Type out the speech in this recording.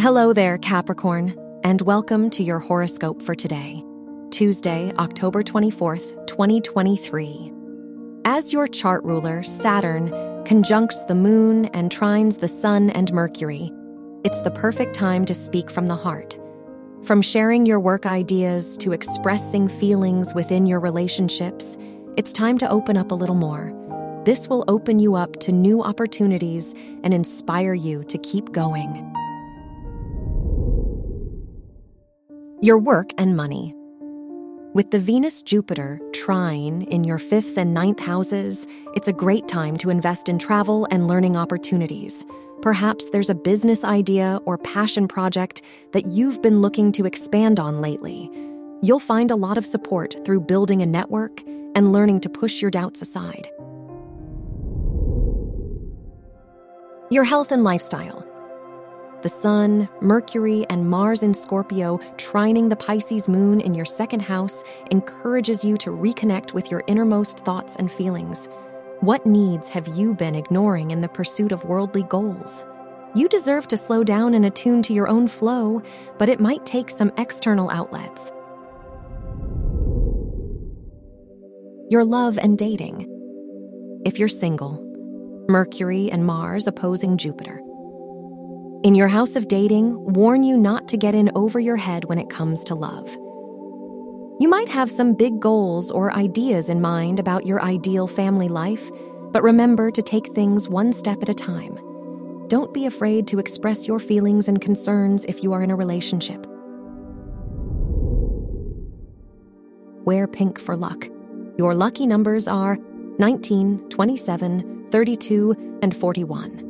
Hello there, Capricorn, and welcome to your horoscope for today, Tuesday, October 24th, 2023. As your chart ruler, Saturn, conjuncts the moon and trines the sun and Mercury, it's the perfect time to speak from the heart. From sharing your work ideas to expressing feelings within your relationships, it's time to open up a little more. This will open you up to new opportunities and inspire you to keep going. Your work and money. With the Venus Jupiter trine in your fifth and ninth houses, it's a great time to invest in travel and learning opportunities. Perhaps there's a business idea or passion project that you've been looking to expand on lately. You'll find a lot of support through building a network and learning to push your doubts aside. Your health and lifestyle. The Sun, Mercury, and Mars in Scorpio trining the Pisces moon in your second house encourages you to reconnect with your innermost thoughts and feelings. What needs have you been ignoring in the pursuit of worldly goals? You deserve to slow down and attune to your own flow, but it might take some external outlets. Your love and dating. If you're single, Mercury and Mars opposing Jupiter. In your house of dating, warn you not to get in over your head when it comes to love. You might have some big goals or ideas in mind about your ideal family life, but remember to take things one step at a time. Don't be afraid to express your feelings and concerns if you are in a relationship. Wear pink for luck. Your lucky numbers are 19, 27, 32, and 41.